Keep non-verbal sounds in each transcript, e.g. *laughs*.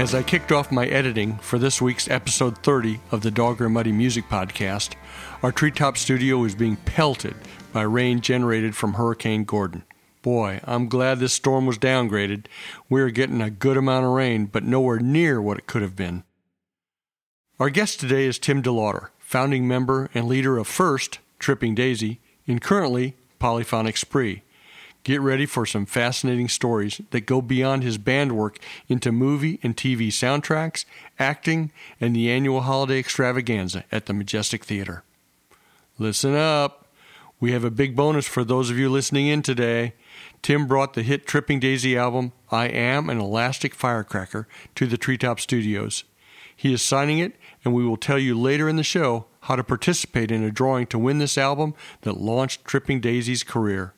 As I kicked off my editing for this week's episode 30 of the Dogger Muddy Music Podcast, our treetop studio was being pelted by rain generated from Hurricane Gordon. Boy, I'm glad this storm was downgraded. We are getting a good amount of rain, but nowhere near what it could have been. Our guest today is Tim DeLaughter, founding member and leader of First, Tripping Daisy, and currently Polyphonic Spree. Get ready for some fascinating stories that go beyond his band work into movie and TV soundtracks, acting, and the annual holiday extravaganza at the Majestic Theater. Listen up. We have a big bonus for those of you listening in today. Tim brought the hit Tripping Daisy album, I Am an Elastic Firecracker, to the Treetop Studios. He is signing it, and we will tell you later in the show how to participate in a drawing to win this album that launched Tripping Daisy's career.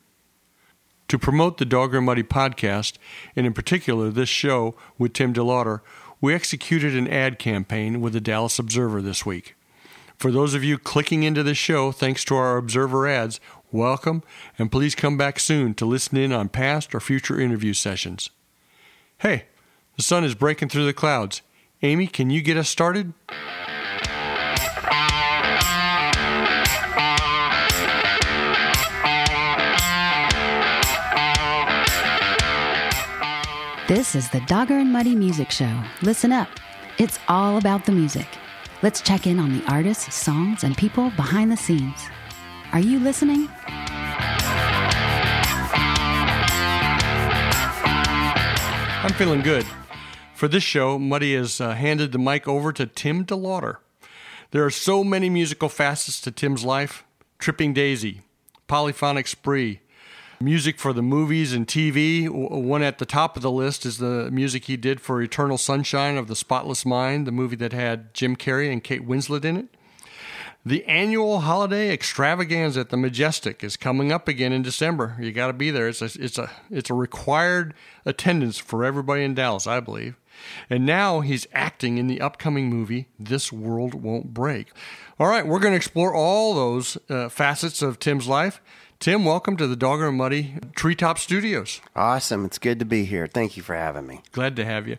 To promote the Dogger Muddy podcast, and in particular this show with Tim DeLaughter, we executed an ad campaign with the Dallas Observer this week. For those of you clicking into this show thanks to our Observer ads, welcome, and please come back soon to listen in on past or future interview sessions. Hey, the sun is breaking through the clouds. Amy, can you get us started? This is the Dogger and Muddy Music Show. Listen up. It's all about the music. Let's check in on the artists, songs, and people behind the scenes. Are you listening? I'm feeling good. For this show, Muddy has uh, handed the mic over to Tim DeLaughter. There are so many musical facets to Tim's life Tripping Daisy, Polyphonic Spree, music for the movies and TV. One at the top of the list is the music he did for Eternal Sunshine of the Spotless Mind, the movie that had Jim Carrey and Kate Winslet in it. The annual holiday extravaganza at the Majestic is coming up again in December. You got to be there. It's a, it's a it's a required attendance for everybody in Dallas, I believe. And now he's acting in the upcoming movie This World Won't Break. All right, we're going to explore all those uh, facets of Tim's life. Tim, welcome to the Dogger and Muddy Treetop Studios. Awesome. It's good to be here. Thank you for having me. Glad to have you.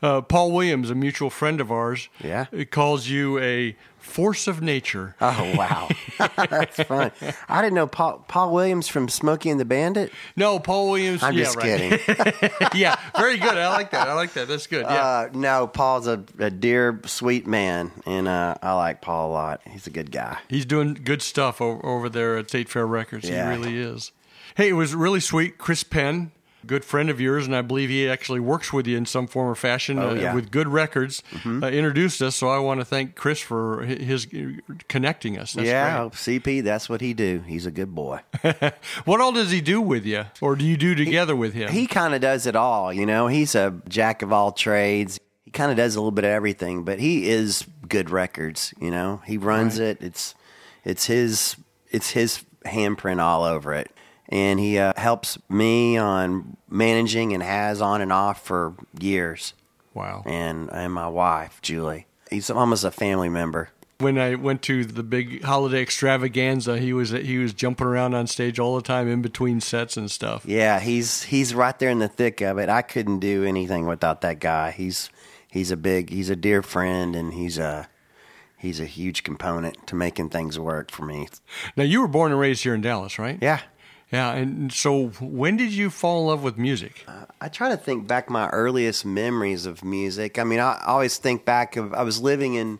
Uh, Paul Williams, a mutual friend of ours, Yeah? calls you a force of nature. Oh, wow. *laughs* *laughs* That's fun. I didn't know Paul, Paul Williams from Smokey and the Bandit. No, Paul Williams. I'm yeah, just right. kidding. *laughs* yeah, very good. I like that. I like that. That's good. Yeah. Uh, no, Paul's a, a dear, sweet man, and uh, I like Paul a lot. He's a good guy. He's doing good stuff over, over there at State Fair Records. Yeah. He really is. Hey, it was really sweet. Chris Penn, good friend of yours, and I believe he actually works with you in some form or fashion Oh, uh, yeah. Mm-hmm. with good records, uh, introduced us. So I want to thank Chris for hi- his connecting us. That's yeah, great. CP, that's what he do. He's a good boy. *laughs* What all does he do with you, or do you do together with him? He kind of does it all, you know. He's a jack of all trades. He kind of does a little bit of everything, but he is good records, you know. He runs it. It's it's his it's his handprint all over it. And he uh, helps me on managing and has on and off for years. wow. And and my wife, Julie. He's almost a family member. when I went to the big holiday extravaganza, he was he was jumping around on stage all the time in between sets and stuff. Yeah, he's he's right there in the thick of it. I couldn't do anything without that guy. He's he's a big he's a dear friend and he's a he's a huge component to making things work for me. Now you were born and raised here in Dallas, right? Yeah. Yeah, and so when did you fall in love with music? I try to think back my earliest memories of music. I mean, I always think back of I was living in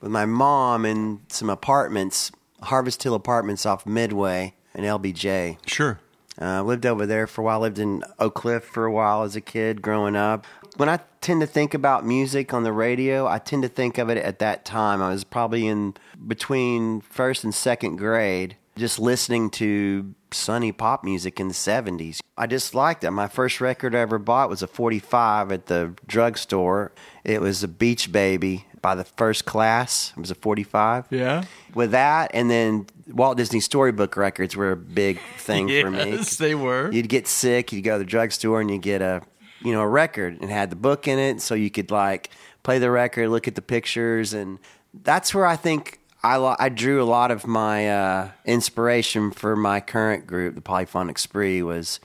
with my mom in some apartments, Harvest Hill Apartments off Midway and LBJ. Sure. Uh, lived over there for a while. Lived in Oak Cliff for a while as a kid growing up. When I tend to think about music on the radio, I tend to think of it at that time. I was probably in between first and second grade, just listening to sunny pop music in the 70s. I just liked it. My first record I ever bought was a 45 at the drugstore. It was a Beach Baby by the first class. It was a 45 Yeah. with that and then Walt Disney storybook records were a big thing for me. *laughs* Yes, they were. You'd get sick, you'd go to the drugstore and you get a you know, a record and had the book in it so you could like play the record, look at the pictures and that's where I think I lo- I drew a lot of my uh, inspiration for my current group, the Polyphonic Spree, was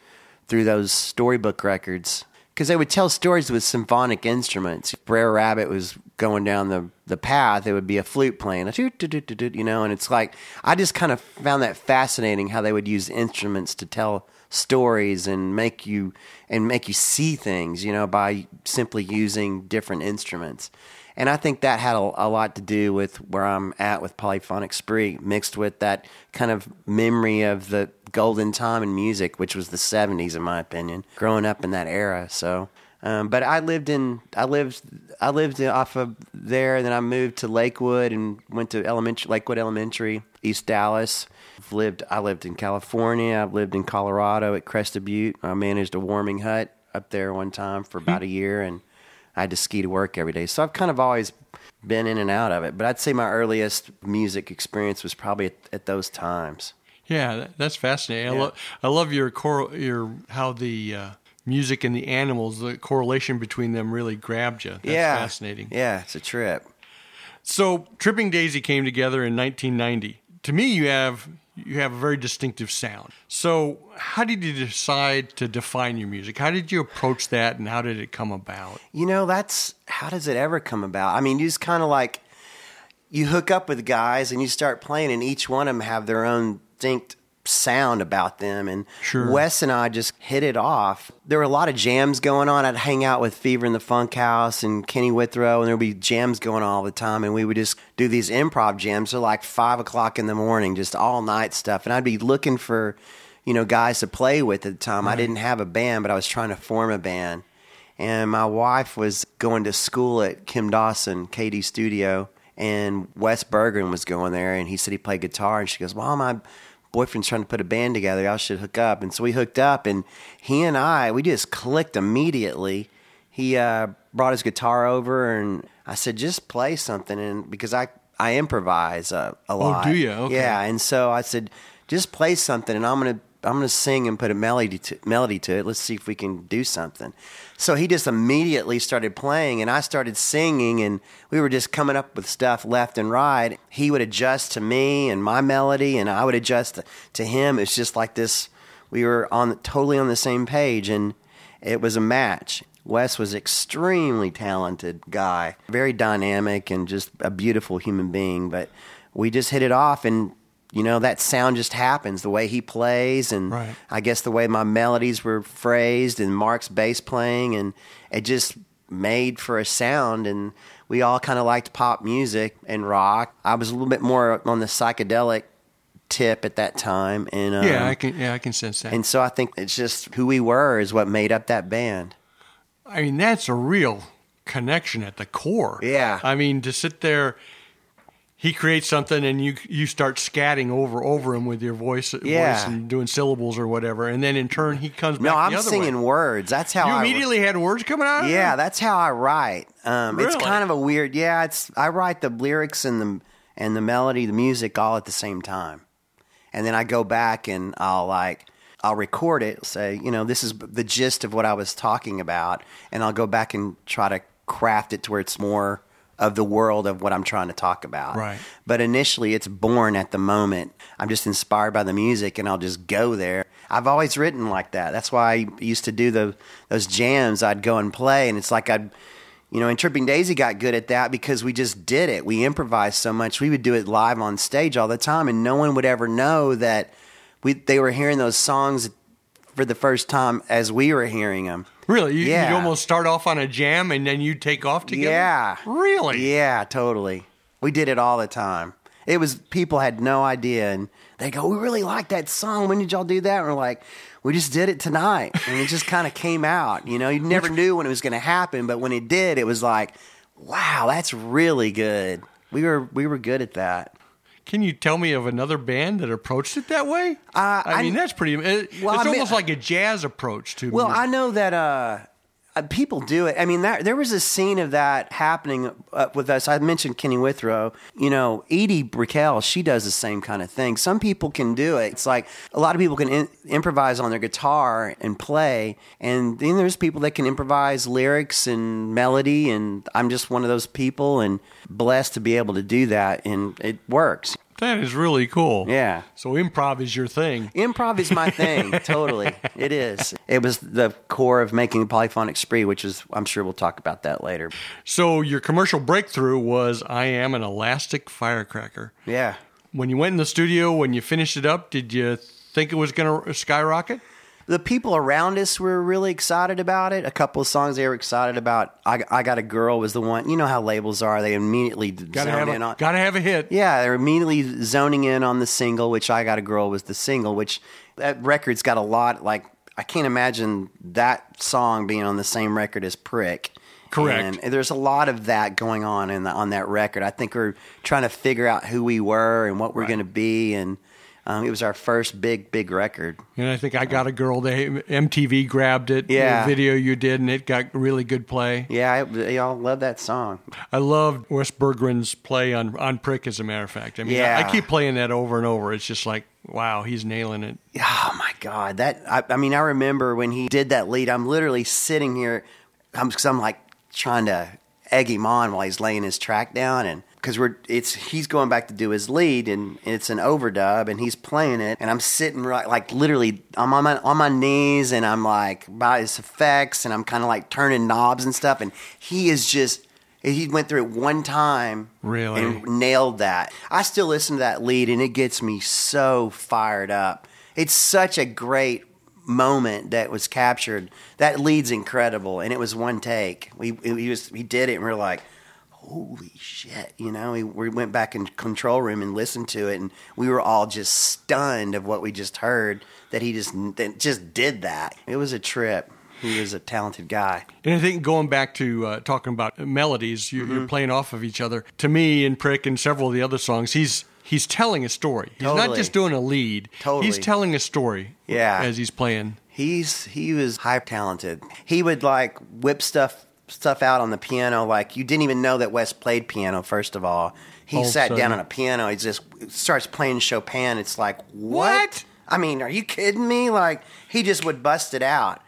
through those storybook records because they would tell stories with symphonic instruments. Brer Rabbit was going down the, the path, it would be a flute playing, you know, and it's like, I just kind of found that fascinating how they would use instruments to tell stories and make you and make you see things, you know, by simply using different instruments. And I think that had a, a, lot to do with where I'm at with Polyphonic Spree, mixed with that kind of memory of the golden time in music, which was the 70s, in my opinion, growing up in that era. So, um, but I lived in, I lived, I lived off of there, and then I moved to Lakewood and went to elementary, Lakewood Elementary, East Dallas. I've lived, I lived in California. I've lived in Colorado at Crested Butte. I managed a warming hut up there one time for about a year, and I had to ski to work every day. So I've kind of always been in and out of it. But I'd say my earliest music experience was probably at, at those times. Yeah, that's fascinating. Yeah. I, lo- I love your cor- your how the uh, music and the animals, the correlation between them really grabbed you. That's yeah. fascinating. Yeah, it's a trip. So Tripping Daisy came together in 1990. To me, you have you have a very distinctive sound. So, how did you decide to define your music? How did you approach that and how did it come about? You know, that's how does it ever come about? I mean, you just kind of like you hook up with guys and you start playing, and each one of them have their own distinct sound about them. And sure. Wes and I just hit it off. There were a lot of jams going on. I'd hang out with Fever in the Funk House and Kenny Withrow, and there'd be jams going on all the time. And we would just do these improv jams till like five o'clock in the morning, just all night stuff. And I'd be looking for, you know, guys to play with at the time. Right. I didn't have a band, but I was trying to form a band. And my wife was going to school at Kim Dawson, KD Studio and Wes Berggren was going there, and he said he played guitar, and she goes, "Well, my boyfriend's trying to put a band together. Y'all should hook up." And so we hooked up, and he and I we just clicked immediately. He uh, brought his guitar over, and I said, "Just play something," and because I I improvise uh, a lot. Oh, do you? Okay. Yeah, and so I said, "Just play something," and I'm gonna I'm going to sing and put a melody to, melody to it. Let's see if we can do something. So he just immediately started playing, and I started singing, and we were just coming up with stuff left and right. He would adjust to me and my melody, and I would adjust to him. It's just like this. We were on totally on the same page, and it was a match. Wes was extremely talented guy, very dynamic, and just a beautiful human being. But we just hit it off, and you know that sound just happens the way he plays and right. i guess the way my melodies were phrased and mark's bass playing and it just made for a sound and we all kind of liked pop music and rock. I was a little bit more on the psychedelic tip at that time and um, yeah i can yeah i can sense that. and so i think it's just who we were is what made up that band. I mean that's a real connection at the core. Yeah. I mean to sit there he creates something and you you start scatting over over him with your voice, yeah. voice and doing syllables or whatever, and then in turn he comes back. No, I'm singing way. words. That's how you I immediately had words coming out. Yeah, that's how I write. Um, really? It's kind of a weird. Yeah, it's I write the lyrics and the and the melody, the music all at the same time, and then I go back and I'll like. I'll record it, say, you know, this is the gist of what I was talking about, and I'll go back and try to craft it to where it's more of the world of what I'm trying to talk about. Right. But initially, it's born at the moment. I'm just inspired by the music, and I'll just go there. I've always written like that. That's why I used to do the those jams. I'd go and play, and it's like I'd, you know, and Tripping Daisy got good at that because we just did it. We improvised so much. We would do it live on stage all the time, and no one would ever know that we they were hearing those songs for the first time as we were hearing them. Really? You, yeah. you almost start off on a jam and then you take off together? Yeah. Really? Yeah, totally. We did it all the time. It was people had no idea and they go, We really like that song. When did y'all do that? And we're like, We just did it tonight. And it just kind of came out. You know, you never knew when it was gonna happen, but when it did, it was like, Wow, that's really good. We were we were good at that. Can you tell me of another band that approached it that way? Uh, I mean, that's pretty. It, well, it's I mean, almost like a jazz approach to. Well, music. I know that uh, people do it. I mean, that, there was a scene of that happening uh, with us. I mentioned Kenny Withrow. You know, Edie Brickell, she does the same kind of thing. Some people can do it. It's like a lot of people can in, improvise on their guitar and play, and then there's people that can improvise lyrics and melody. And I'm just one of those people, and blessed to be able to do that, and it works. That is really cool. Yeah. So improv is your thing. Improv is my thing, *laughs* totally. It is. It was the core of making Polyphonic Spree, which is, I'm sure we'll talk about that later. So your commercial breakthrough was I am an elastic firecracker. Yeah. When you went in the studio, when you finished it up, did you think it was going to skyrocket? The people around us were really excited about it. A couple of songs they were excited about. I, I Got a Girl was the one. You know how labels are. They immediately Gotta zone in a, on. gotta have a hit. Yeah, they're immediately zoning in on the single, which I Got a Girl was the single, which that record's got a lot. Like, I can't imagine that song being on the same record as Prick. Correct. And there's a lot of that going on in the, on that record. I think we're trying to figure out who we were and what we're Right. going to be, and um, it was our first big, big record. And I think I got a girl. They MTV grabbed it. Yeah. The video you did, and it got really good play. Yeah, I, they all love that song. I loved Wes Berggren's play on on Prick. As a matter of fact, I mean, I, I keep playing that over and over. It's just like, wow, he's nailing it. Oh my god, that I, I mean, I remember when he did that lead. I'm literally sitting here, I'm because I'm like trying to egg him on while he's laying his track down, and because we're it's he's going back to do his lead, and it's an overdub, and he's playing it, and I'm sitting right like literally, I'm on my on my knees, and I'm like by his effects, and I'm kind of like turning knobs and stuff, and he is just. He went through it one time, Really? and nailed that. I still listen to that lead and it gets me so fired up. It's such a great moment that was captured. That lead's incredible and it was one take. We he was he did it and we are like holy shit, you know, we, we went back in control room and listened to it and we were all just stunned of what we just heard that he just that just did that. It was a trip. He was a talented guy. And I think going back to uh, talking about melodies, you, Mm-hmm. you're playing off of each other. To me, and Prick and several of the other songs, he's he's telling a story. He's not just doing a lead. Totally. He's telling a story. Yeah. As he's playing. He's he was high talented. He would like whip stuff stuff out on the piano like you didn't even know that Wes played piano. First of all, he sat down on a piano. He just starts playing Chopin. It's like what? What? I mean, are you kidding me? Like he just would bust it out.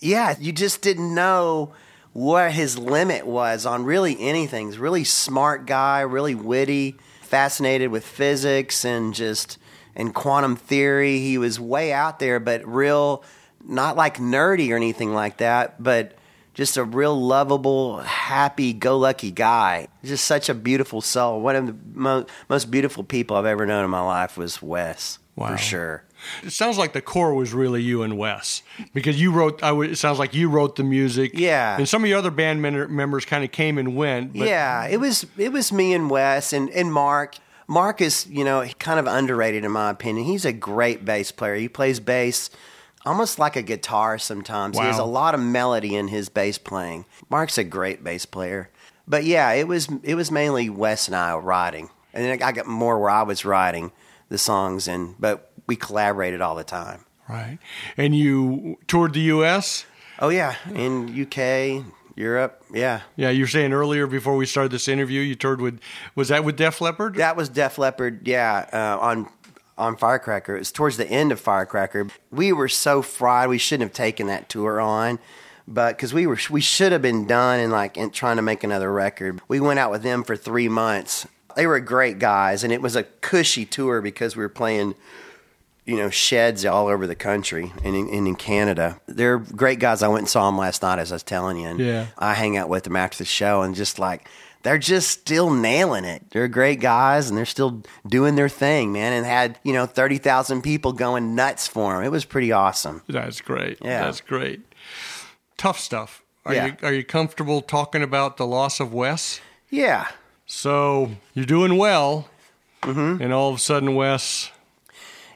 Yeah, you just didn't know what his limit was on really anything. He's a really smart guy, really witty, fascinated with physics and just and quantum theory. He was way out there, but real, not like nerdy or anything like that, but just a real lovable, happy go lucky guy. Just such a beautiful soul. One of the mo- most beautiful people I've ever known in my life was Wes, Wow. for sure. It sounds like the core was really you and Wes because you wrote. I would, it sounds like you wrote the music. Yeah. And some of your other band men- members kind of came and went. But yeah, it was it was me and Wes and, and Mark. Mark is, you know, kind of underrated in my opinion. He's a great bass player. He plays bass almost like a guitar sometimes. He has a lot of melody in his bass playing. Mark's a great bass player. But yeah, it was it was mainly Wes and I writing. And then I got more where I was writing the songs and but we collaborated all the time. Right. And you toured the U.S. Oh yeah, in UK, Europe, yeah. Yeah, you were saying earlier before we started this interview, you toured with. Was that with Def Leppard? That was Def Leppard, yeah, uh, on on Firecracker. It was towards the end of Firecracker. We were so fried. We shouldn't have taken that tour on, but because we were we should have been done and like in trying to make another record. We went out with them for three months. They were great guys, and it was a cushy tour because we were playing. You know, sheds all over the country and in, and in Canada. They're great guys. I went and saw them last night, as I was telling you. And Yeah. I hang out with them after the show and just like they're just still nailing it. They're great guys and they're still doing their thing, man. And had you know thirty thousand people going nuts for them. It was pretty awesome. That's great. Yeah. That's great. Tough stuff. Are Yeah. you are you comfortable talking about the loss of Wes? Yeah, So you're doing well, Mm-hmm. and all of a sudden, Wes.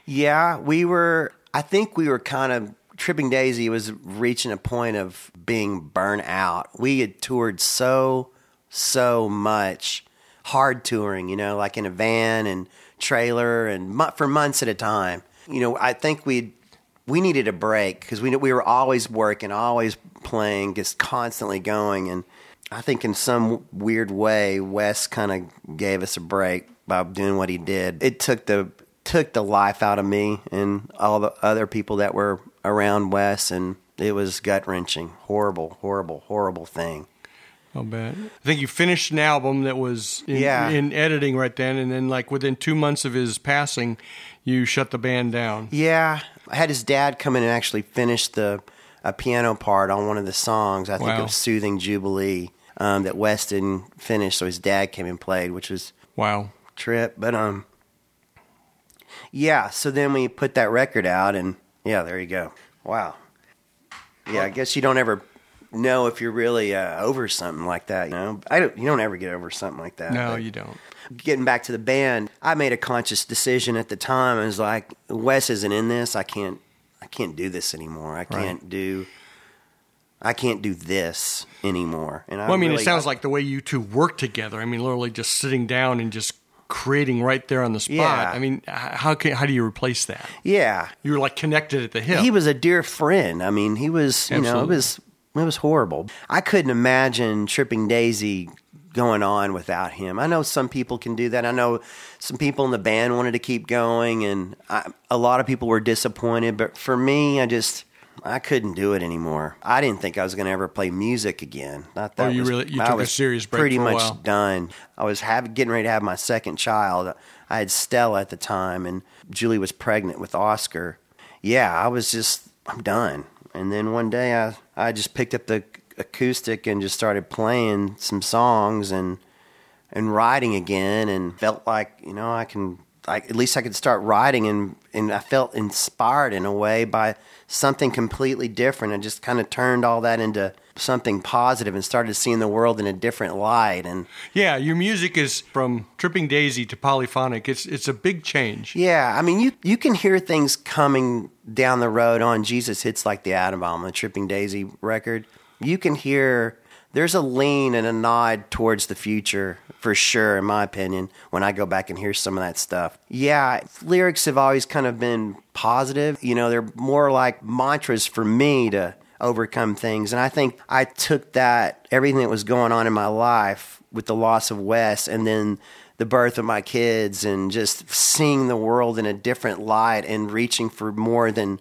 yeah. We were. I think we were kind of tripping Daisy was reaching a point of being burnt out. We had toured so so much, hard touring. You know, like in a van and trailer and for months at a time. You know, I think we we needed a break because we we were always working, always playing, just constantly going. And I think in some weird way, Wes kind of gave us a break by doing what he did. It took the took the life out of me and all the other people that were around Wes, and it was gut wrenching, horrible, horrible, horrible thing. I'll bet. I think you finished an album that was in, Yeah. in editing right then, and then like within two months of his passing, you shut the band down. Yeah, I had his dad come in and actually finish the a piano part on one of the songs. I think Wow. it was "Soothing Jubilee" um, that Weston didn't so his dad came and played, which was Wow. trip. But um, yeah. So then we put that record out, and yeah, there you go. Wow. Yeah, I guess you don't ever know if you're really uh, over something like that. You know, I don't. You don't ever get over something like that. No, you don't. getting back to the band, I made a conscious decision at the time. I was like, Wes isn't in this. I can't. I can't do this anymore. I can't do. I can't do this anymore. And I, Well, I mean, really- it sounds like the way you two work together. I mean, literally just sitting down and just creating right there on the spot. Yeah. I mean, how can how do you replace that? yeah, You were like connected at the hip. he was a dear friend. I mean, he was. You know, it was. It was horrible. I couldn't imagine Tripping Daisy going on without him. I know some people can do that. I know some people in the band wanted to keep going, and I, a lot of people were disappointed. But for me, I just I couldn't do it anymore. I didn't think I was going to ever play music again. I thought Oh, you was- really- you I took a serious break Pretty for a much done. I was have, getting ready to have my second child. I had Stella at the time, and Julie was pregnant with Oscar. Yeah, I was just I'm done. And then one day I I just picked up the acoustic and just started playing some songs and and writing again, and felt like you know I can like at least I could start writing, and and I felt inspired in a way by something completely different. I just kind of turned all that into something positive and started seeing the world in a different light and yeah, your music is from Tripping Daisy to polyphonic. It's it's a big change. Yeah, I mean, you you can hear things coming down the road on Jesus hits like the Atom Bomb, the Tripping Daisy record. You can hear there's a lean and a nod towards the future for sure, in my opinion. When I go back and hear some of that stuff, yeah, lyrics have always kind of been positive. You know, they're more like mantras for me to overcome things, and I think I took that everything that was going on in my life with the loss of Wes, and then the birth of my kids and just seeing the world in a different light and reaching for more than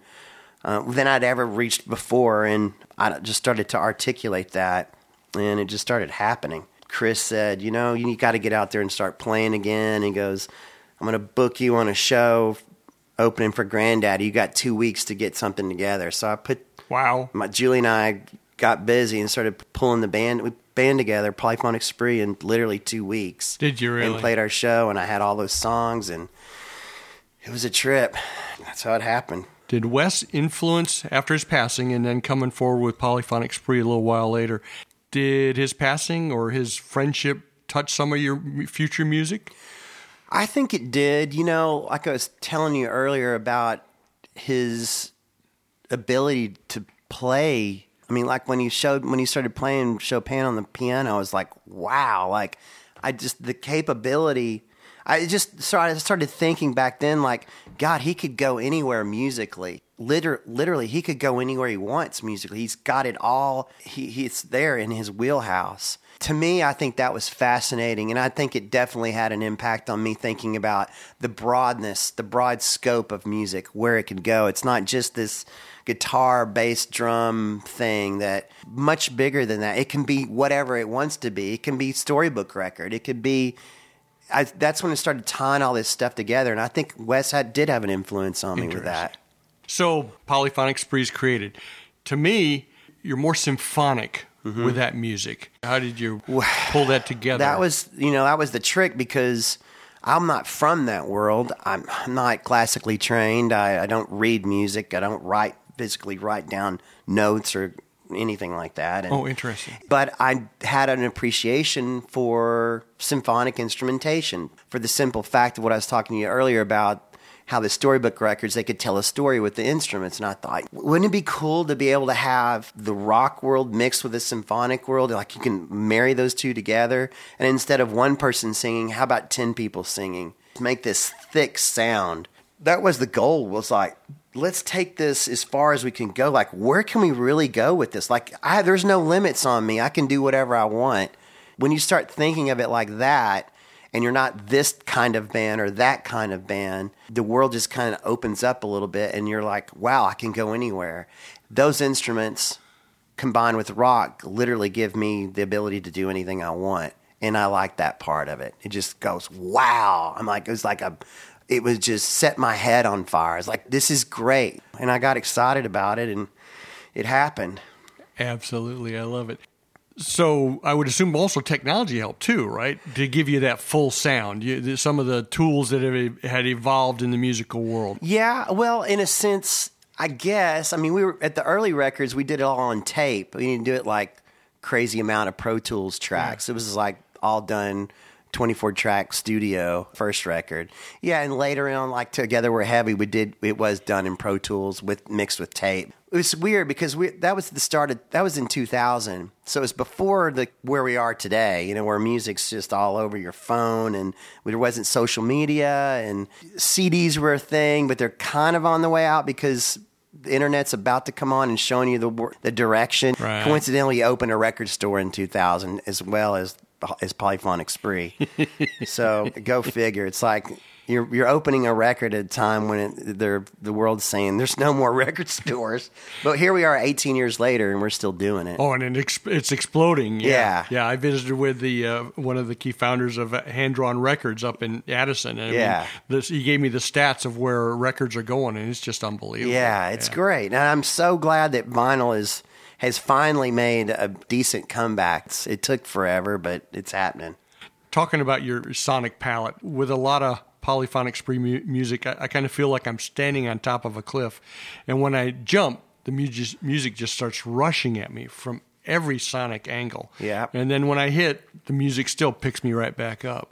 uh, than I'd ever reached before. And I just started to articulate that, and it just started happening. Chris said, "You know, you got to get out there and start playing again." He goes, "I'm going to book you on a show opening for Grandaddy. You got two weeks to get something together." So I put Wow. my Julie and I got busy and started pulling the band we band together, Polyphonic Spree, in literally two weeks. Did you really? And played our show, and I had all those songs, and it was a trip. That's how it happened. Did Wes influence after his passing and then coming forward with Polyphonic Spree a little while later? Did his passing or his friendship touch some of your future music? I think it did. You know, like I was telling you earlier about his ability to play. I mean, like when he showed when he started playing Chopin on the piano, I was like, wow! Like I just the capability. I just started started thinking back then, like God, he could go anywhere musically. Liter- literally, he could go anywhere he wants musically. He's got it all. He, he's there in his wheelhouse. To me, I think that was fascinating, and I think it definitely had an impact on me thinking about the broadness, the broad scope of music, where it could go. It's not just this guitar, bass, drum thing that much bigger than that. It can be whatever it wants to be. It can be storybook record. It could be. I, that's when it started tying all this stuff together, and I think Wes had, did have an influence on me with that. So Polyphonic Spree's created. To me, you're more symphonic Mm-hmm. with that music. How did you pull that together? That was, you know, that was the trick because I'm not from that world. I'm not classically trained. I, I don't read music. I don't write physically write down notes or anything like that. And, Oh, interesting. But I had an appreciation for symphonic instrumentation for the simple fact of what I was talking to you earlier about how the storybook records they could tell a story with the instruments. And i thought wouldn't it be cool to be able to have the rock world mixed with the symphonic world? Like you can marry those two together. And instead of one person singing how about 10 people singing? Make this thick sound. That was the goal was like let's take this as far as we can go. Like where can we really go with this? Like I, there's no limits on me. I can do whatever i want. When you start thinking of it like that and you're not this kind of band or that kind of band, the world just kind of opens up a little bit and you're like, wow, I can go anywhere. Those instruments combined with rock literally give me the ability to do anything I want. And I like that part of it. It just goes, wow. I'm like, it was like a, it was just set my head on fire. It's like, this is great. And I got excited about it and it happened. Absolutely. I love it. So I would assume also technology helped too, right? To give you that full sound, you, some of the tools that have, had evolved in the musical world. Yeah, well, in a sense, I guess. I mean, we were at the early records. We did it all on tape. We didn't do it like crazy amount of Pro Tools tracks. Yeah. It was like all done 24 track studio first record. Yeah, and later on, like Together We're Heavy, we did it was done in Pro Tools with mixed with tape. It was weird because we that was the start of that was in 2000, so it was before the where we are today. You know, where music's just all over your phone, and there wasn't social media, and CDs were a thing, but they're kind of on the way out because the internet's about to come on and showing you the the direction. Right. Coincidentally, you opened a record store in 2000 as well as as Polyphonic Spree. *laughs* so go figure. It's like you're you're opening a record at a time when it, the world's saying there's no more *laughs* record stores, but here we are 18 years later and we're still doing it. Oh, and it, it's exploding. Yeah. yeah, yeah. I visited with the uh, one of the key founders of Hand Drawn Records up in Addison, and yeah, mean, this, he gave me the stats of where records are going, and it's just unbelievable. Yeah, it's yeah. great, and I'm so glad that vinyl is has finally made a decent comeback. It took forever, but it's happening. Talking about your sonic palette, with a lot of polyphonic spree mu- music, I, I kind of feel like I'm standing on top of a cliff. And when I jump, the music, music just starts rushing at me from every sonic angle. Yeah. And then when I hit, the music still picks me right back up.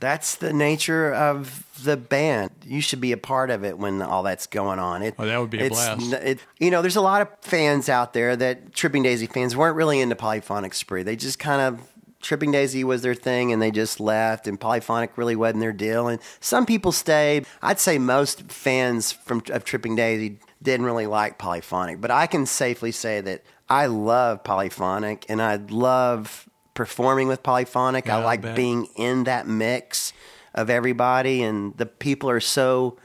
That's the nature of the band. You should be a part of it when all that's going on. It, oh, that would be a blast. It, you know, there's a lot of fans out there that Tripping Daisy fans weren't really into Polyphonic Spree. They just kind of Tripping Daisy was their thing and they just left, and Polyphonic really wasn't their deal. And some people stayed. I'd say most fans from of Tripping Daisy didn't really like Polyphonic, but I can safely say that I love Polyphonic and I love performing with Polyphonic. Yeah, I like being in that mix of everybody, and the people are so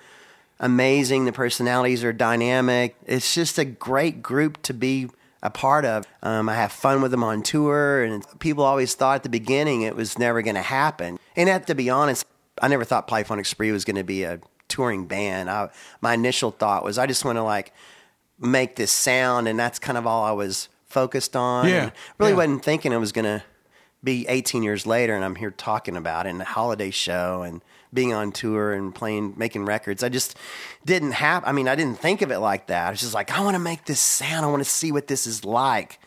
amazing. The personalities are dynamic. It's just a great group to be a part of. Um, I have fun with them on tour, and people always thought at the beginning it was never going to happen. And to be honest, I never thought Polyphonic Spree was going to be a touring band. I, my initial thought was I just want to like make this sound, and that's kind of all I was focused on. Yeah, and really yeah. wasn't thinking it was going to be 18 years later, and I'm here talking about it in the holiday show and being on tour and playing, making records. I just didn't have, I mean, I didn't think of it like that. I was just like, I want to make this sound. I want to see what this is like.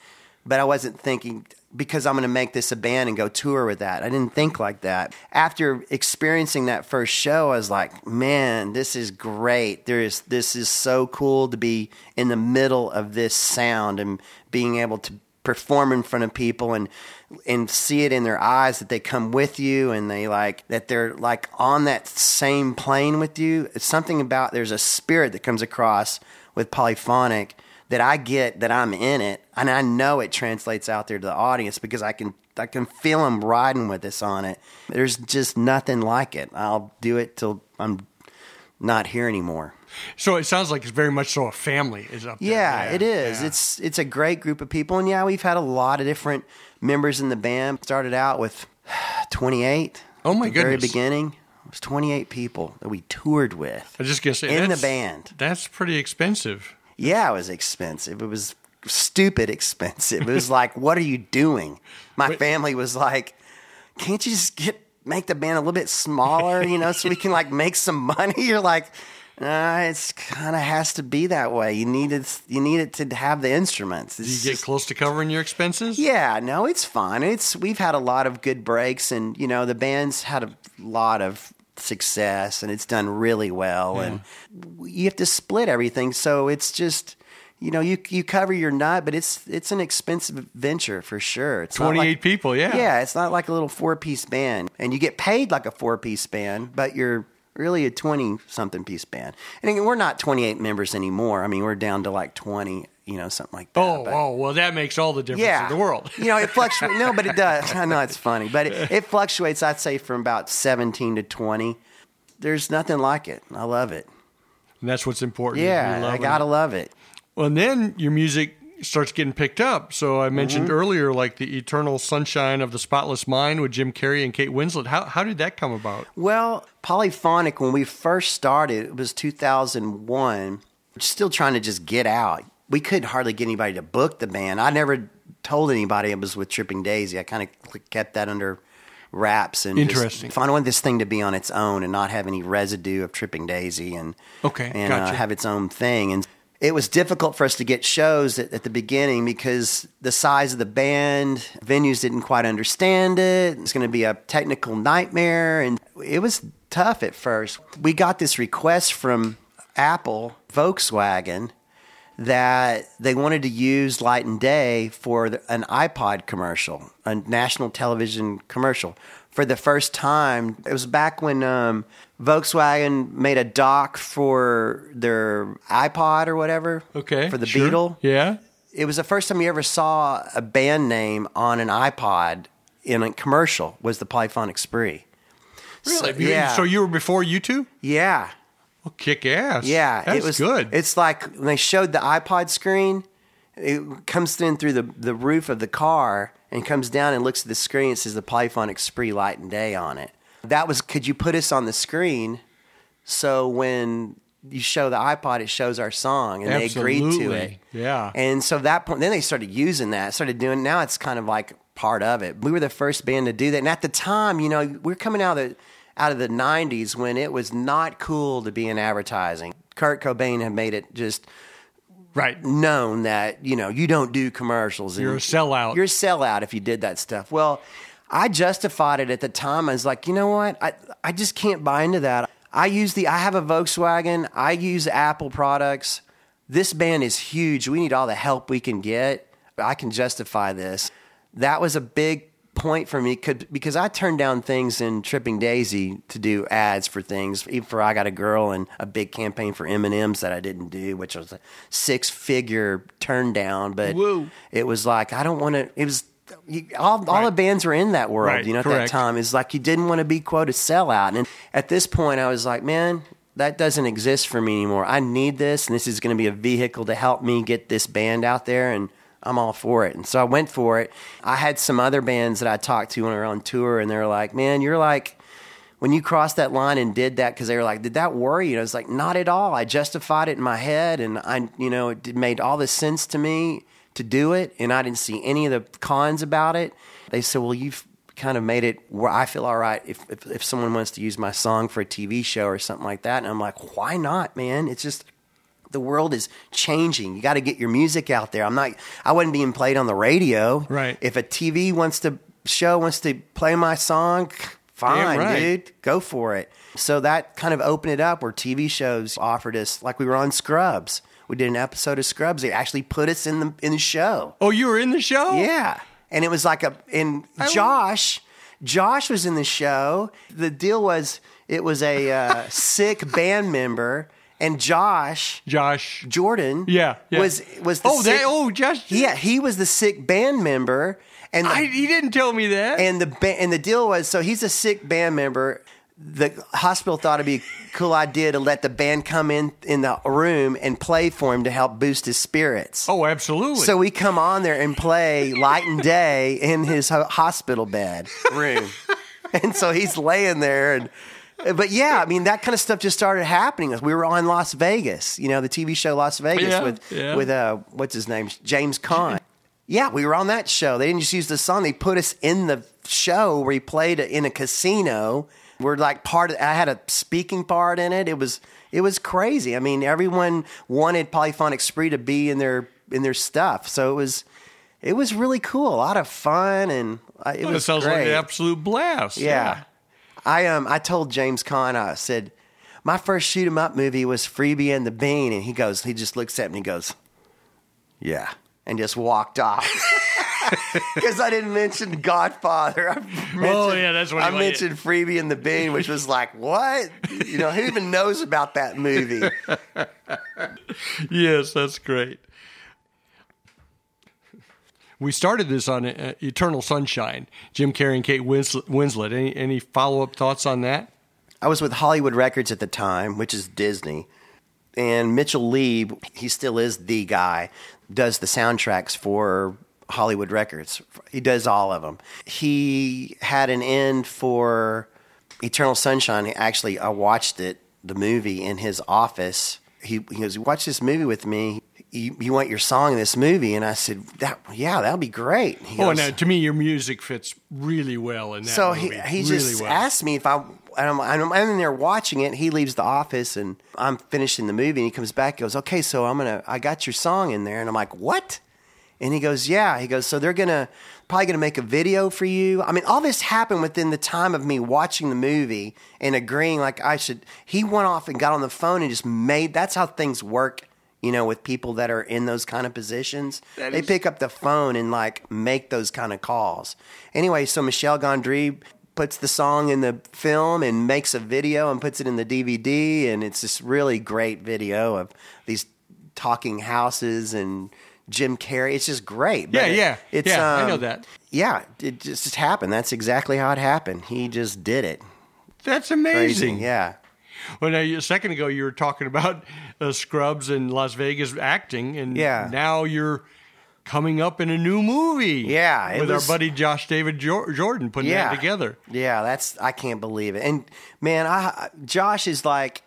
But I wasn't thinking, because I'm going to make this a band and go tour with that. I didn't think like that. After experiencing that first show, I was like, man, this is great. There is this is so cool to be in the middle of this sound and being able to perform in front of people and and see it in their eyes that they come with you and they like that they're like on that same plane with you. It's something about there's a spirit that comes across with polyphonic that I get that I'm in it and I know it translates out there to the audience because I can I can feel them riding with us on it. There's just nothing like it. I'll do it till I'm not here anymore. So it sounds like it's very much so a family is up there. Yeah, yeah it is. Yeah. It's it's a great group of people, and yeah, we've had a lot of different members in the band. Started out with *sighs* 28. Oh my the goodness! Very beginning. It was 28 people that we toured with. I just guess in the band. That's pretty expensive. Yeah, it was expensive. It was stupid expensive. It was like, *laughs* what are you doing? My Wait. family was like, can't you just get make the band a little bit smaller, you know, so we can like make some money? *laughs* You're like, uh, it's kind of has to be that way. You need it. You need it to have the instruments. It's you get just, close to covering your expenses. Yeah, no, it's fine. It's we've had a lot of good breaks, and you know the band's had a lot of success, and it's done really well. Yeah. And you have to split everything, so it's just you know, you you cover your nut, but it's it's an expensive venture for sure. It's twenty eight like, people, yeah, yeah. It's not like a little four piece band, and you get paid like a four piece band, but you're really a 20 something piece band. And again, we're not 28 members anymore. I mean, we're down to like 20, you know, something like that. Oh, but, oh, well, that makes all the difference yeah, in the world. you know, it *laughs* fluctuates. no, but it does. *laughs* I know it's funny, but it, it fluctuates, I'd say, from about 17 to 20. There's nothing like it. I love it. And that's what's important. Yeah, I got to love it. Well, and then your music starts getting picked up. So I mentioned Mm-hmm. earlier, like the Eternal Sunshine of the Spotless Mind with Jim Carrey and Kate Winslet. How how did that come about? Well, Polyphonic, when we first started, it was 2001. Still trying to just get out. We couldn't hardly get anybody to book the band. I never told anybody it was with Tripping Daisy. I kind of kept that under wraps and just Interesting. I wanted this thing to be on its own and not have any residue of Tripping Daisy and Okay, and uh, have its own thing. And it was difficult for us to get shows at, at the beginning because the size of the band, venues didn't quite understand it. It's going to be a technical nightmare, and it was tough at first. We got this request from Apple, Volkswagen, that they wanted to use Light and Day for the, an iPod commercial, a national television commercial. For the first time, it was back when um, Volkswagen made a dock for their iPod or whatever. Okay, For the sure. Beetle. Yeah. It was the first time you ever saw a band name on an iPod in a commercial. Was the Polyphonic Spree? Really? So- You- yeah. So you were before you two? Yeah. Well, kick ass. Yeah, That's it was good. It's like when they showed the iPod screen, it comes in through the, the roof of the car and comes down and looks at the screen. It says the Polyphonic Spree Light and Day on it. That was could you put us on the screen so when you show the iPod, it shows our song, and they agreed to it. Yeah. And so that point, then they started using that, started doing. Now it's kind of like part of it. We were the first band to do that, and at the time, you know, we are coming out of the out of the '90s when it was not cool to be in advertising. Kurt Cobain had made it just right. known that you know you don't do commercials. and You're a sellout. You're a sellout if you did that stuff. Well, I justified it at the time. I was like, you know what? I I just can't buy into that. I use the I have a Volkswagen. I use Apple products. This band is huge. We need all the help we can get. I can justify this. That was a big point for me could, because I turned down things in Tripping Daisy to do ads for things, even for I Got a Girl and a big campaign for M and M's that I didn't do, which was a six figure turn down. But Whoa. it was like I don't want to. It was you, all all the bands were in that world, Right, you know. At correct. that time, it's like you didn't want to be quote a sellout. And at this point, I was like, man. That doesn't exist for me anymore. I need this, and this is going to be a vehicle to help me get this band out there. And I'm all for it. And so I went for it. I had some other bands that I talked to when we were on tour, and they were like, man, you're like, when you crossed that line and did that, because they were like, did that worry you? And I was like, not at all. I justified it in my head, and I, you know, it made all this sense to me to do it, and I didn't see any of the cons about it. They said, well, you've kind of made it where I feel all right if, if, if someone wants to use my song for a TV show or something like that. And I'm like, why not, man? It's just the world is changing. You got to get your music out there. I'm not. I wasn't being played on the radio. Right. If a TV wants to show wants to play my song, fine, right. dude, go for it. So that kind of opened it up where TV shows offered us, like we were on Scrubs. We did an episode of Scrubs. They actually put us in the in the show. Oh, you were in the show? Yeah. And it was like a and I- Josh, Josh was in the show. The deal was it was a uh, *laughs* sick band member, and Josh Josh. Jordan, Yeah, yeah. was was the Oh, sick, that. Oh, Josh. yeah, he was the sick band member, and the, I, he didn't tell me that. and the and the deal was so he's a sick band member. The hospital thought it'd be a cool idea to let the band come in in the room and play for him to help boost his spirits. oh, absolutely. So we come on there and play Light and Day in his ho- hospital bed room. *laughs* and so he's laying there and but yeah, I mean that kind of stuff just started happening. We were on Las Vegas, you know, the TV show Las Vegas Yeah, with yeah. with uh what's his name? James Caan. Yeah, we were on that show. They didn't just use the song; they put us in the show where he played in a casino. We're like part of. I had a speaking part in it. It was it was crazy. I mean, everyone wanted Polyphonic Spree to be in their in their stuff, so it was it was really cool. A lot of fun, and uh, it Well, it was sounds great. like an absolute blast. Yeah. I um I told James Caan I said my first shoot 'em up movie was Freebie and the Bean and he goes he just looks at me and he goes yeah and just walked off *laughs* because I didn't mention Godfather. I mentioned, Oh, yeah, that's what he I wanted. mentioned Freebie and the Bean, which was like what you know who even knows about that movie? Yes, that's great. We started this on uh, Eternal Sunshine. Jim Carrey and Kate Winslet. Winslet. Any any follow up thoughts on that? I was with Hollywood Records at the time, which is Disney. and Mitchell Lee, he still is the guy, does the soundtracks for Hollywood Records. He does all of them. He had an end for Eternal Sunshine. Actually, I watched it, the movie, in his office. He, he goes, "Watch this movie with me." You, you want your song in this movie? And I said, "That yeah, that'll be great." He Oh, goes, now to me, your music fits really well in that so movie. he, he really just well. asked me if I. and I'm, I'm, I'm in there watching it. He leaves the office, and I'm finishing the movie. And he comes back. He goes, "Okay, so I'm gonna. I got your song in there." And I'm like, "What?" And he goes, "Yeah." He goes, "So they're gonna probably gonna make a video for you." I mean, all this happened within the time of me watching the movie and agreeing like I should. He went off and got on the phone and just made. That's how things work. You know, with people that are in those kind of positions, That they is- pick up the phone and like make those kind of calls. Anyway, so Michel Gondry puts the song in the film and makes a video and puts it in the DVD, and it's this really great video of these talking houses and Jim Carrey. It's just great. Yeah, it- yeah. it's, Yeah, I know um, that. Yeah, it just happened. That's exactly how it happened. He just did it. That's Crazy. amazing. Yeah. Well, now a second ago you were talking about uh, Scrubs and Las Vegas acting, and Yeah. now you're coming up in a new movie. Yeah, with was- our buddy Josh David Jor- Jordan putting yeah. that together. Yeah, that's I can't believe it. And man, I Josh is like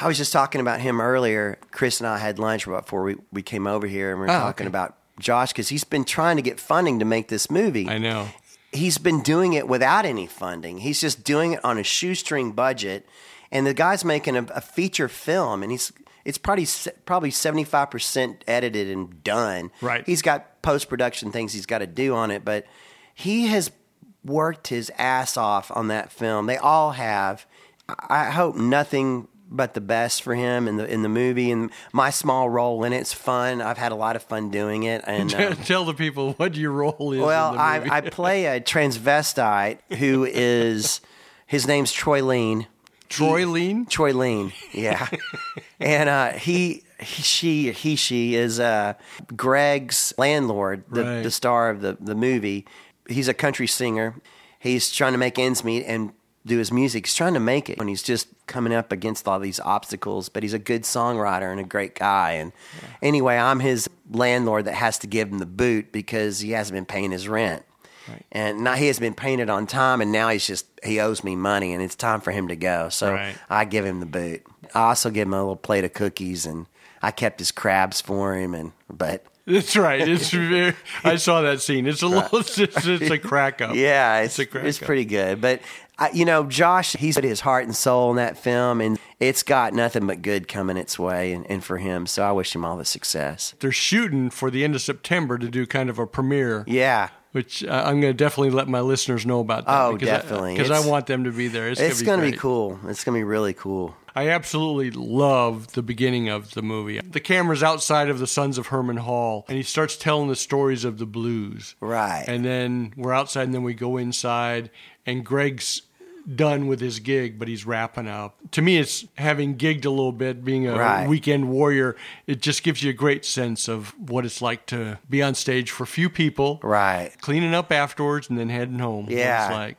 I was just talking about him earlier. Chris and I had lunch before we, we came over here, and we are Oh, talking okay. about Josh because he's been trying to get funding to make this movie. I know. He's been doing it without any funding. He's just doing it on a shoestring budget, and the guy's making a, a feature film, and he's it's probably probably seventy five percent edited and done. Right. He's got post production things he's got to do on it, but he has worked his ass off on that film. They all have. I I hope nothing but the best for him in the in the movie and my small role in it's fun. I've had a lot of fun doing it and *laughs* um, Tell the people what your role is. well, in the I. I *laughs* play a transvestite who is his name's Troy Lean. Troy Lean. Troy Lean, yeah, *laughs* and uh, he, he, she, he, she is uh, Greg's landlord, the, Right. the star of the the movie. He's a country singer. He's trying to make ends meet and do his music. He's trying to make it, and he's just coming up against all these obstacles. But he's a good songwriter and a great guy. And anyway, I'm his landlord that has to give him the boot because he hasn't been paying his rent. Right. And now he has been paying it on time, and now he's just he owes me money, and it's time for him to go. So Right. I give him the boot. I also give him a little plate of cookies, and I kept his crabs for him. And but That's right. It's *laughs* very, I saw that scene. It's a little. It's, it's, it's a crack up. yeah, it's a crack it's up. pretty good. But I, you know, Josh, he's put his heart and soul in that film, and it's got nothing but good coming its way, and, and for him. So I wish him all the success. They're shooting for the end of September to do kind of a premiere. Yeah. Which uh, I'm going to definitely let my listeners know about. That Oh, because definitely. because I, It's- want them to be there. It's, It's going to be cool. It's gonna be really cool. I absolutely love the beginning of the movie. The camera's outside of the Sons of Herman Hall, and he starts telling the stories of the blues. Right. And then we're outside, and then we go inside, and Greg's done with his gig, but he's wrapping up. To me, it's having gigged a little bit, being a Right. weekend warrior. It just gives you a great sense of what it's like to be on stage for a few people, Right. cleaning up afterwards, and then heading home. Yeah. it's like.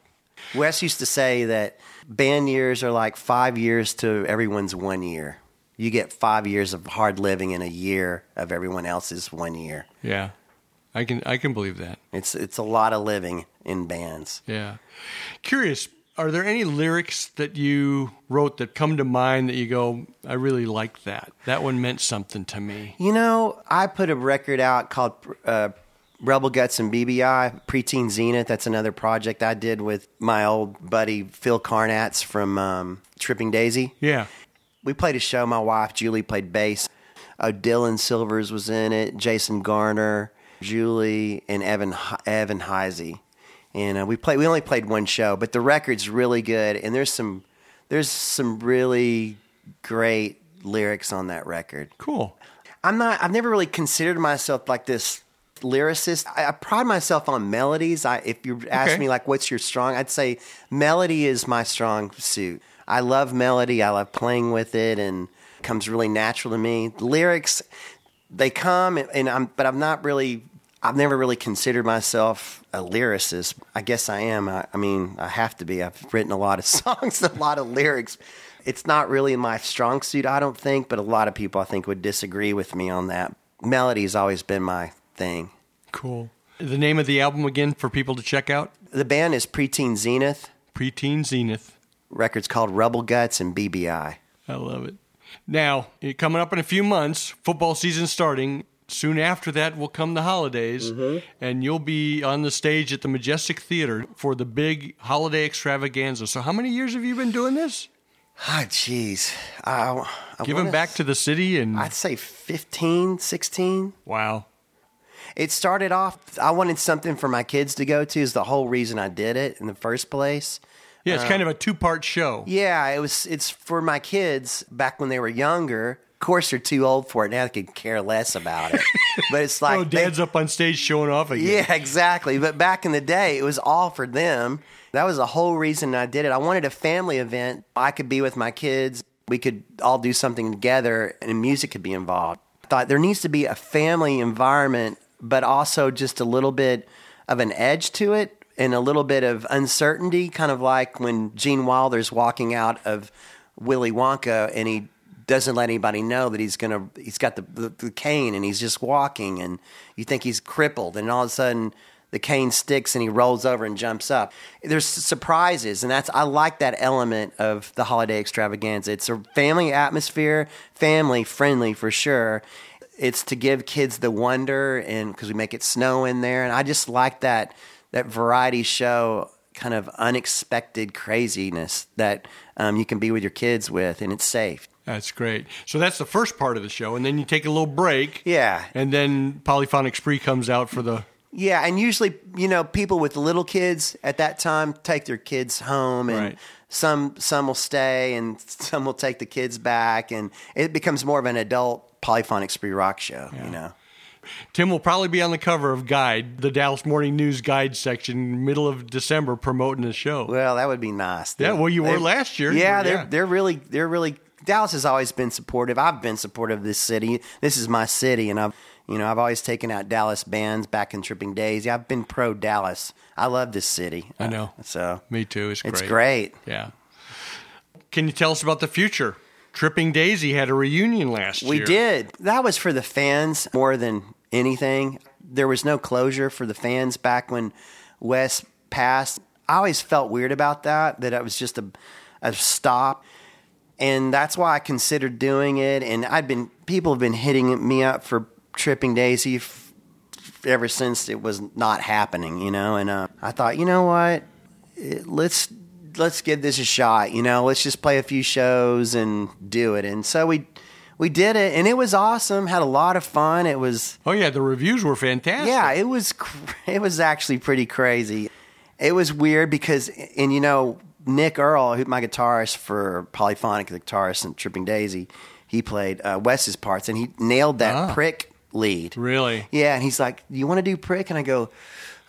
Wes used to say that band years are like five years to everyone's one year. You get five years of hard living in a year of everyone else's one year. Yeah, I can I can believe that. It's it's a lot of living in bands. Yeah. Curious, are there any lyrics that you wrote that come to mind that you go, I really like that? That one meant something to me. You know, I put a record out called uh, Rebel Guts and BBI, Preteen Zenith. That's another project I did with my old buddy Phil Karnats from um, Tripping Daisy. Yeah. We played a show. My wife Julie played bass. Uh, Dylan Silvers was in it. Jason Garner, Julie, and Evan Evan Heisey. And uh, we played. We only played one show, but the record's really good. And there's some there's some really great lyrics on that record. Cool. I'm not. I've never really considered myself like this lyricist. I, I pride myself on melodies. I, if you ask Okay. me like, what's your strong? I'd say melody is my strong suit. I love melody. I love playing with it, and it comes really natural to me. The lyrics, they come, and, and I'm. But I'm not really. I've never really considered myself a lyricist. I guess I am. I, I mean, I have to be. I've written a lot of *laughs* songs, a lot of lyrics. It's not really my strong suit, I don't think, but a lot of people I think would disagree with me on that. Melody's always been my thing. Cool. The name of the album again for people to check out? The band is Preteen Zenith. Preteen Zenith. Record's called Rebel Guts and BBI. I love it. Now, coming up in a few months, football season starting. Soon after that will come the holidays, and you'll be on the stage at the Majestic Theater for the big holiday extravaganza. So, how many years have you been doing this? Ah, jeez. I, I Giving back to the city and I'd say 15, 16. wow. It started off, I wanted something for my kids to go to, is the whole reason I did it in the first place. Yeah, it's uh, kind of a two part show. Yeah, it was. It's for my kids back when they were younger. Of course, they're too old for it now. They could care less about it. *laughs* but it's like oh, they- dad's up on stage showing off again. Yeah, exactly. But back in the day, it was all for them. That was the whole reason I did it. I wanted a family event. I could be with my kids. We could all do something together, and music could be involved. I thought there needs to be a family environment, but also just a little bit of an edge to it and a little bit of uncertainty, kind of like when Gene Wilder's walking out of Willy Wonka and he doesn't let anybody know that he's gonna he's got the, the, the cane and he's just walking and you think he's crippled and all of a sudden the cane sticks and he rolls over and jumps up. There's surprises and that's I like that element of the holiday extravaganza. It's a family atmosphere, family friendly for sure. It's to give kids the wonder and because we make it snow in there and I just like that that variety show kind of unexpected craziness that um, you can be with your kids with and it's safe. That's great. So that's the first part of the show, and then you take a little break. Yeah. And then Polyphonic Spree comes out for the. Yeah, and usually, you know, people with little kids at that time take their kids home, and Right. some some will stay, and some will take the kids back, and it becomes more of an adult polyphonic spree rock show. You know, Tim will probably be on the cover of Guide, the Dallas Morning News Guide section, middle of December, promoting the show. well, that would be nice. Yeah, well, you were last year. Yeah, Yeah. they're they're really they're really Dallas has always been supportive. I've been supportive of this city. This is my city, and I've you know I've always taken out Dallas bands back in Tripping Days. Yeah, I've been pro Dallas. I love this city. I know. So Me too. It's great. it's great. Yeah. Can you tell us about the future? Tripping Daisy had a reunion last We year. We did. That was for the fans more than anything. There was no closure for the fans back when Wes passed. I always felt weird about that, that it was just a, a stop. And that's why I considered doing it. And I'd been, people have been hitting me up for Tripping Daisy f- ever since it was not happening, you know? And uh, I thought, you know what? It- let's let's give this a shot. You know, let's just play a few shows and do it. And so we we did it, and it was awesome. Had a lot of fun. It was Oh yeah, the reviews were fantastic. yeah, it was it was actually pretty crazy. It was weird because and you know Nick Earl, who my guitarist for Polyphonic, the guitarist in Tripping Daisy, he played uh, Wes's parts, and he nailed that Ah. prick lead. Really? Yeah, and he's like, "You want to do prick?" And I go,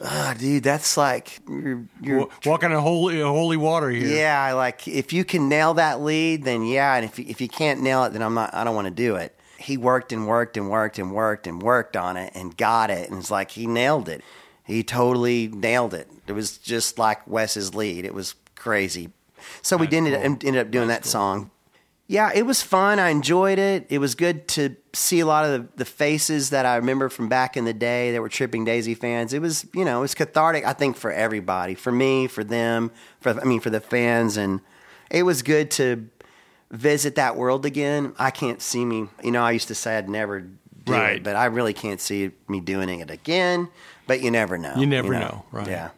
"Ah, dude, that's like you're, you're Walking on holy, holy water here. yeah, like if you can nail that lead, then yeah, and if if you can't nail it, then I'm not. I don't want to do it. He worked and worked and worked and worked and worked on it and got it, and it's like he nailed it. He totally nailed it. It was just like Wes's lead. It was crazy. So we did end, ended up doing that song. Yeah, it was fun. I enjoyed it. It was good to see a lot of the, the faces that I remember from back in the day that were Tripping Daisy fans. It was, you know, it was cathartic, I think, for everybody. For me, for them, for I mean, for the fans. And it was good to visit that world again. I can't see me, you know, I used to say I'd never do Right. it, but I really can't see me doing it again. But you never know. You never know, right. Yeah.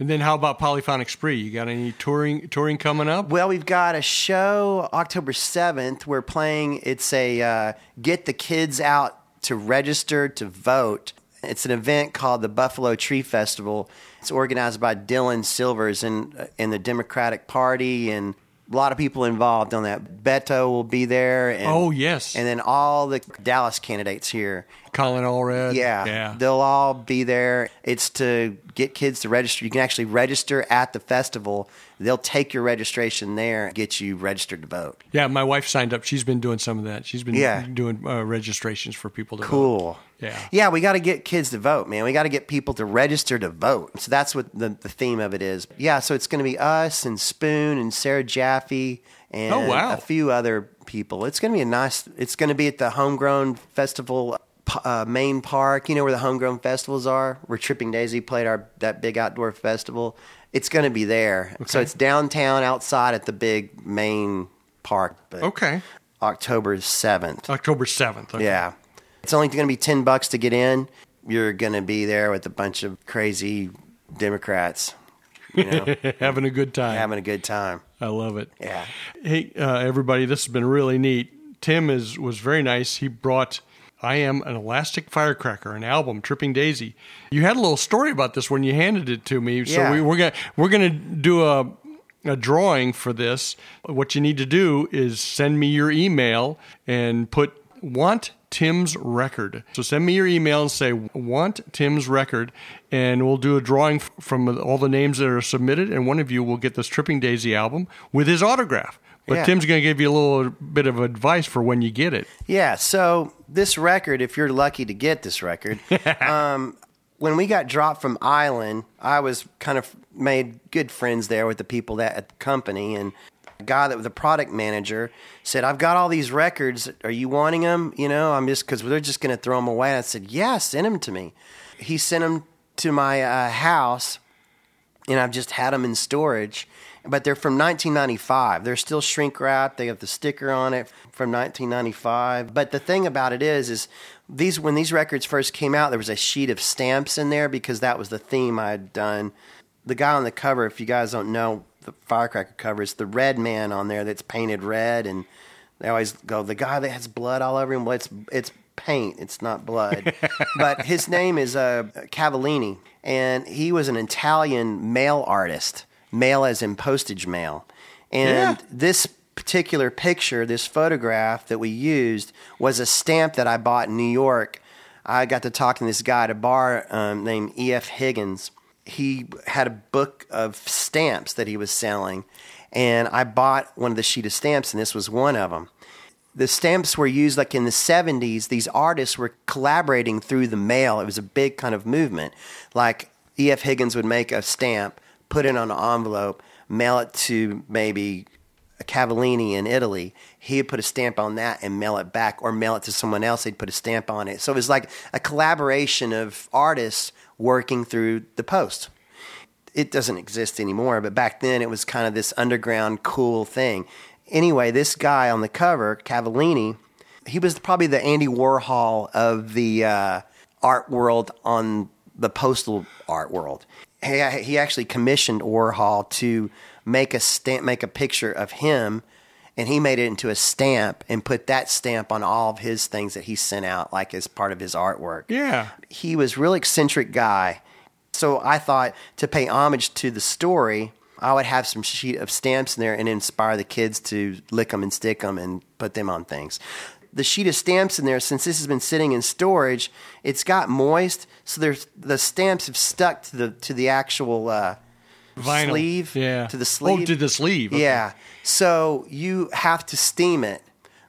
And then how about Polyphonic Spree? You got any touring touring coming up? Well, we've got a show October 7th. We're playing, it's a uh, get the kids out to register to vote. It's an event called the Buffalo Tree Festival. It's organized by Dylan Silvers and, in the Democratic Party and a lot of people involved on that. Beto will be there. And, Oh, yes. And then all the Dallas candidates here. Colin Allred. Yeah, Yeah. they'll all be there. It's to get kids to register. You can actually register at the festival. They'll take your registration there and get you registered to vote. Yeah, my wife signed up. She's been doing some of that. She's been Yeah. doing uh, registrations for people to vote. Yeah. Yeah, we got to get kids to vote, man. We got to get people to register to vote. So that's what the, the theme of it is. Yeah, so it's going to be us and Spoon and Sarah Jaffe and Oh, wow. a few other people. It's going to be a nice. It's going to be at the Homegrown Festival uh, main park. You know where the Homegrown festivals are, where Tripping Daisy played our that big outdoor festival. It's going to be there. So it's downtown, outside at the big main park. But Okay. October seventh. October 7th. Okay. Yeah. It's only going to be 10 bucks to get in. You're going to be there with a bunch of crazy Democrats, you know, *laughs* Having a good time. having a good time. I love it. Yeah. Hey, uh, everybody, this has been really neat. Tim is was very nice. He brought I Am an Elastic Firecracker, an album, Tripping Daisy. You had a little story about this when you handed it to me. So we, we're gonna we're gonna do a a drawing for this. What you need to do is send me your email and put want Tim's record. So send me your email and say want Tim's record, and we'll do a drawing from all the names that are submitted, and one of you will get this Tripping Daisy album with his autograph. But Yeah. Tim's going to give you a little bit of advice for when you get it. Yeah. So this record, if you're lucky to get this record, *laughs* um, when we got dropped from Island, I was kind of made good friends there with the people that at the company and. Guy that was the product manager said, "I've got all these records. Are you wanting them? You know, I'm just because they're just going to throw them away." And I said, "Yeah, send them to me." He sent them to my uh, house, and I've just had them in storage. But they're from 1995. They're still shrink wrapped. They have the sticker on it from 1995. But the thing about it is, is these when these records first came out, there was a sheet of stamps in there because that was the theme I had done. The guy on the cover, if you guys don't know, the Firecracker cover is the red man on there that's painted red, and they always go the guy that has blood all over him. Well, it's it's paint. It's not blood. *laughs* but his name is uh, Cavellini, and he was an Italian mail artist, mail as in postage mail. And Yeah. this particular picture, this photograph that we used, was a stamp that I bought in New York. I got to talking to this guy at a bar um, named E.F. Higgins. He had a book of stamps that he was selling, and I bought one of the sheet of stamps, and this was one of them the stamps were used like in the 70s these artists were collaborating through the mail. It was a big kind of movement. Like ef higgins would make a stamp put it on an envelope mail it to maybe a Cavellini in italy. He'd put a stamp on that and mail it back or mail it to someone else they'd put a stamp on it. So it was like a collaboration of artists working through the post it doesn't exist anymore, but back then it was kind of this underground cool thing. Anyway, this guy on the cover, Cavellini, he was probably the Andy Warhol of the uh, art world on the postal art world. He, he actually commissioned Warhol to make a stamp, make a picture of him, and he made it into a stamp and put that stamp on all of his things that he sent out, like as part of his artwork Yeah. he was a really eccentric guy. So I thought to pay homage to the story, I would have some sheet of stamps in there and inspire the kids to lick them and stick them and put them on things. The sheet of stamps in there, since this has been sitting in storage, it's got moist, so there's the stamps have stuck to the to the actual uh, Vinyl. sleeve. Yeah. to the sleeve. Oh, to the sleeve. Okay. Yeah. So you have to steam it,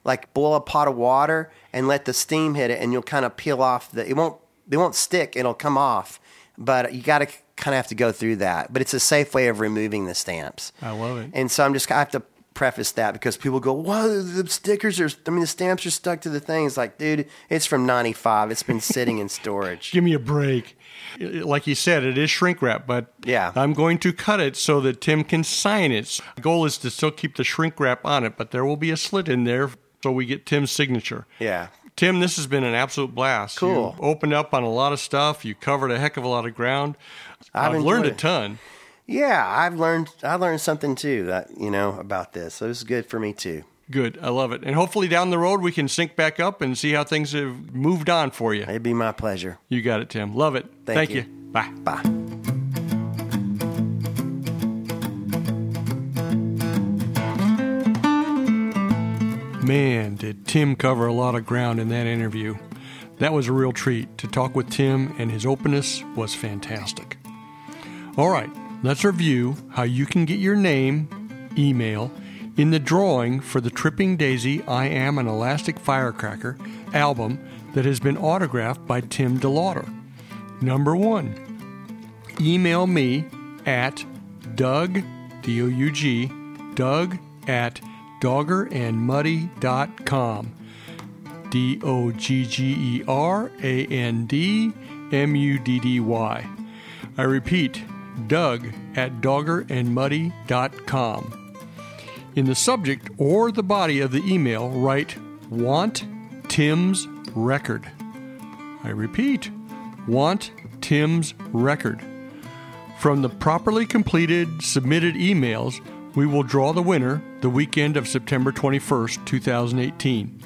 like boil a pot of water and let the steam hit it, and you'll kind of peel off the. It won't. It won't stick. It'll come off, but you got to kind of have to go through that. But it's a safe way of removing the stamps. I love it. And so I'm just I have to preface that because people go, "Well, the stickers are. I mean, the stamps are stuck to the thing." It's like, dude, it's from '95. It's been sitting in storage. *laughs* Give me a break. Like you said, it is shrink wrap, but Yeah. I'm going to cut it so that Tim can sign it. The goal is to still keep the shrink wrap on it, but there will be a slit in there so we get Tim's signature. Yeah. Tim, this has been an absolute blast. Cool. You opened up on a lot of stuff. You covered a heck of a lot of ground. I've I've, learned a it. ton. Yeah, I've learned. I learned something too. That you know about this. So it was good for me too. Good. I love it. And hopefully down the road we can sync back up and see how things have moved on for you. It'd be my pleasure. You got it, Tim. Love it. Thank you. you. Bye. Bye. Man, did Tim cover a lot of ground in that interview. That was a real treat. To talk with Tim and his openness was fantastic. All right, let's review how you can get your name, email, in the drawing for the Tripping Daisy I Am an Elastic Firecracker album that has been autographed by Tim DeLaughter. Number one, email me at Doug, D O U G, Doug at doggerandmuddy.com. D O G G E R A N D M U D D Y. I repeat, Doug at doggerandmuddy.com. In the subject or the body of the email, write Want Tim's Record. I repeat, Want Tim's Record. From the properly completed submitted emails, we will draw the winner the weekend of September 21st, 2018.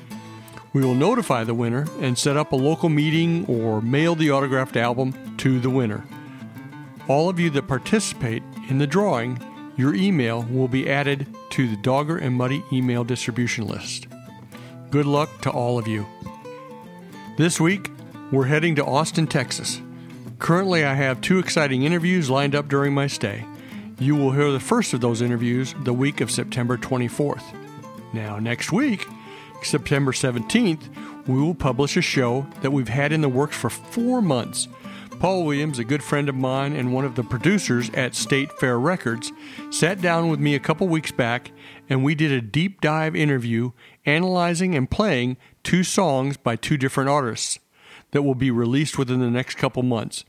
We will notify the winner and set up a local meeting or mail the autographed album to the winner. All of you that participate in the drawing, your email will be added to the Dogger and Muddy email distribution list. Good luck to all of you. This week, we're heading to Austin, Texas. Currently, I have two exciting interviews lined up during my stay. You will hear the first of those interviews the week of September 24th. Now, next week, September 17th, we will publish a show that we've had in the works for four months. Paul Williams, a good friend of mine and one of the producers at State Fair Records, sat down with me a couple weeks back and we did a deep dive interview analyzing and playing two songs by two different artists that will be released within the next couple months.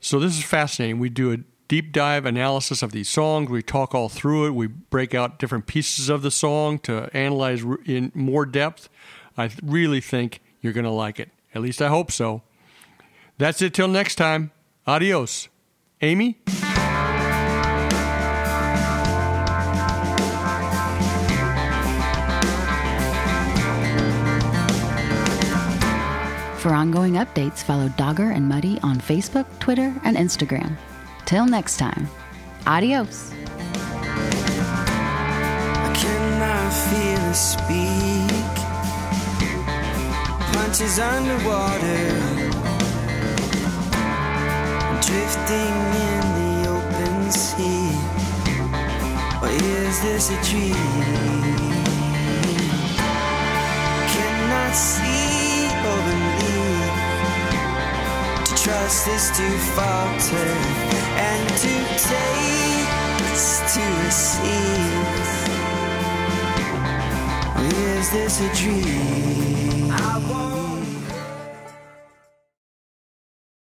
So this is fascinating. We do a deep dive analysis of these songs. We talk all through it. We break out different pieces of the song to analyze in more depth. I really think you're going to like it. At least I hope so. That's it till next time. Adios. Amy? For ongoing updates, follow Dogger and Muddy on Facebook, Twitter, and Instagram. Till next time, adios. I cannot feel it speak. Punches underwater, drifting in the open sea. Or is this a dream? Cannot see or believe. To trust is to falter, and to take to receive. Or is this a dream?